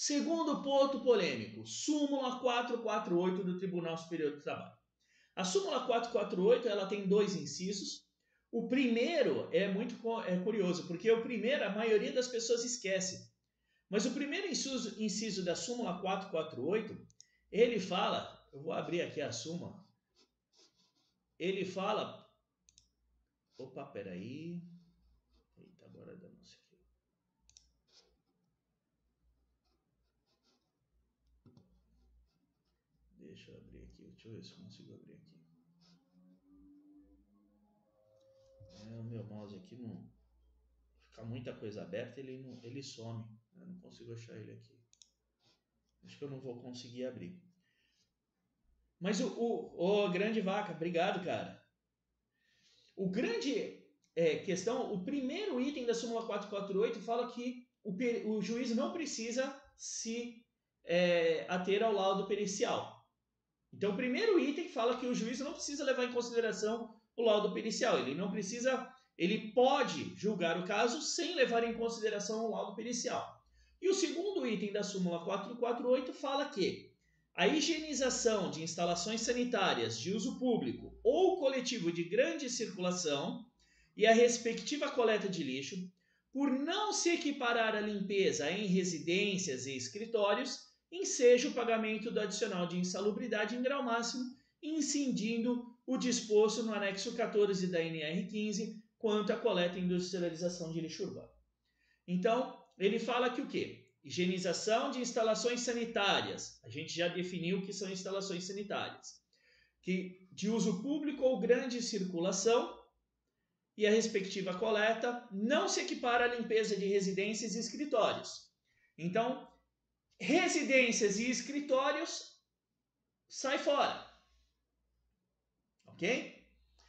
Segundo ponto polêmico, súmula 448 do Tribunal Superior do Trabalho. A súmula 448 ela tem dois incisos. O primeiro é muito é curioso, porque o primeiro a maioria das pessoas esquece. Mas o primeiro inciso, inciso da súmula 448, ele fala, eu vou abrir aqui a súmula, ele fala, opa, peraí, eita, agora dá não sei aqui. Deixa eu abrir aqui, deixa eu ver se consigo abrir aqui. É, o meu mouse aqui não fica muita coisa aberta, ele não, ele some. Eu não consigo achar ele aqui. Acho que eu não vou conseguir abrir. Mas o, o, o grande vaca, obrigado, cara. O grande é, questão, o primeiro item da súmula 448 fala que o, o juiz não precisa se é, ater ao laudo pericial. Então, o primeiro item fala que o juiz não precisa levar em consideração o laudo pericial. Ele não precisa, ele pode julgar o caso sem levar em consideração o laudo pericial. E o segundo item da súmula 448 fala que a higienização de instalações sanitárias de uso público ou coletivo de grande circulação e a respectiva coleta de lixo, por não se equiparar a limpeza em residências e escritórios, enseja o pagamento do adicional de insalubridade em grau máximo, incidindo o disposto no anexo 14 da NR15 quanto à coleta e industrialização de lixo urbano. Então, ele fala que o quê? Higienização de instalações sanitárias. A gente já definiu que são instalações sanitárias. Que de uso público ou grande circulação e a respectiva coleta não se equipara à limpeza de residências e escritórios. Então, residências e escritórios sai fora. OK?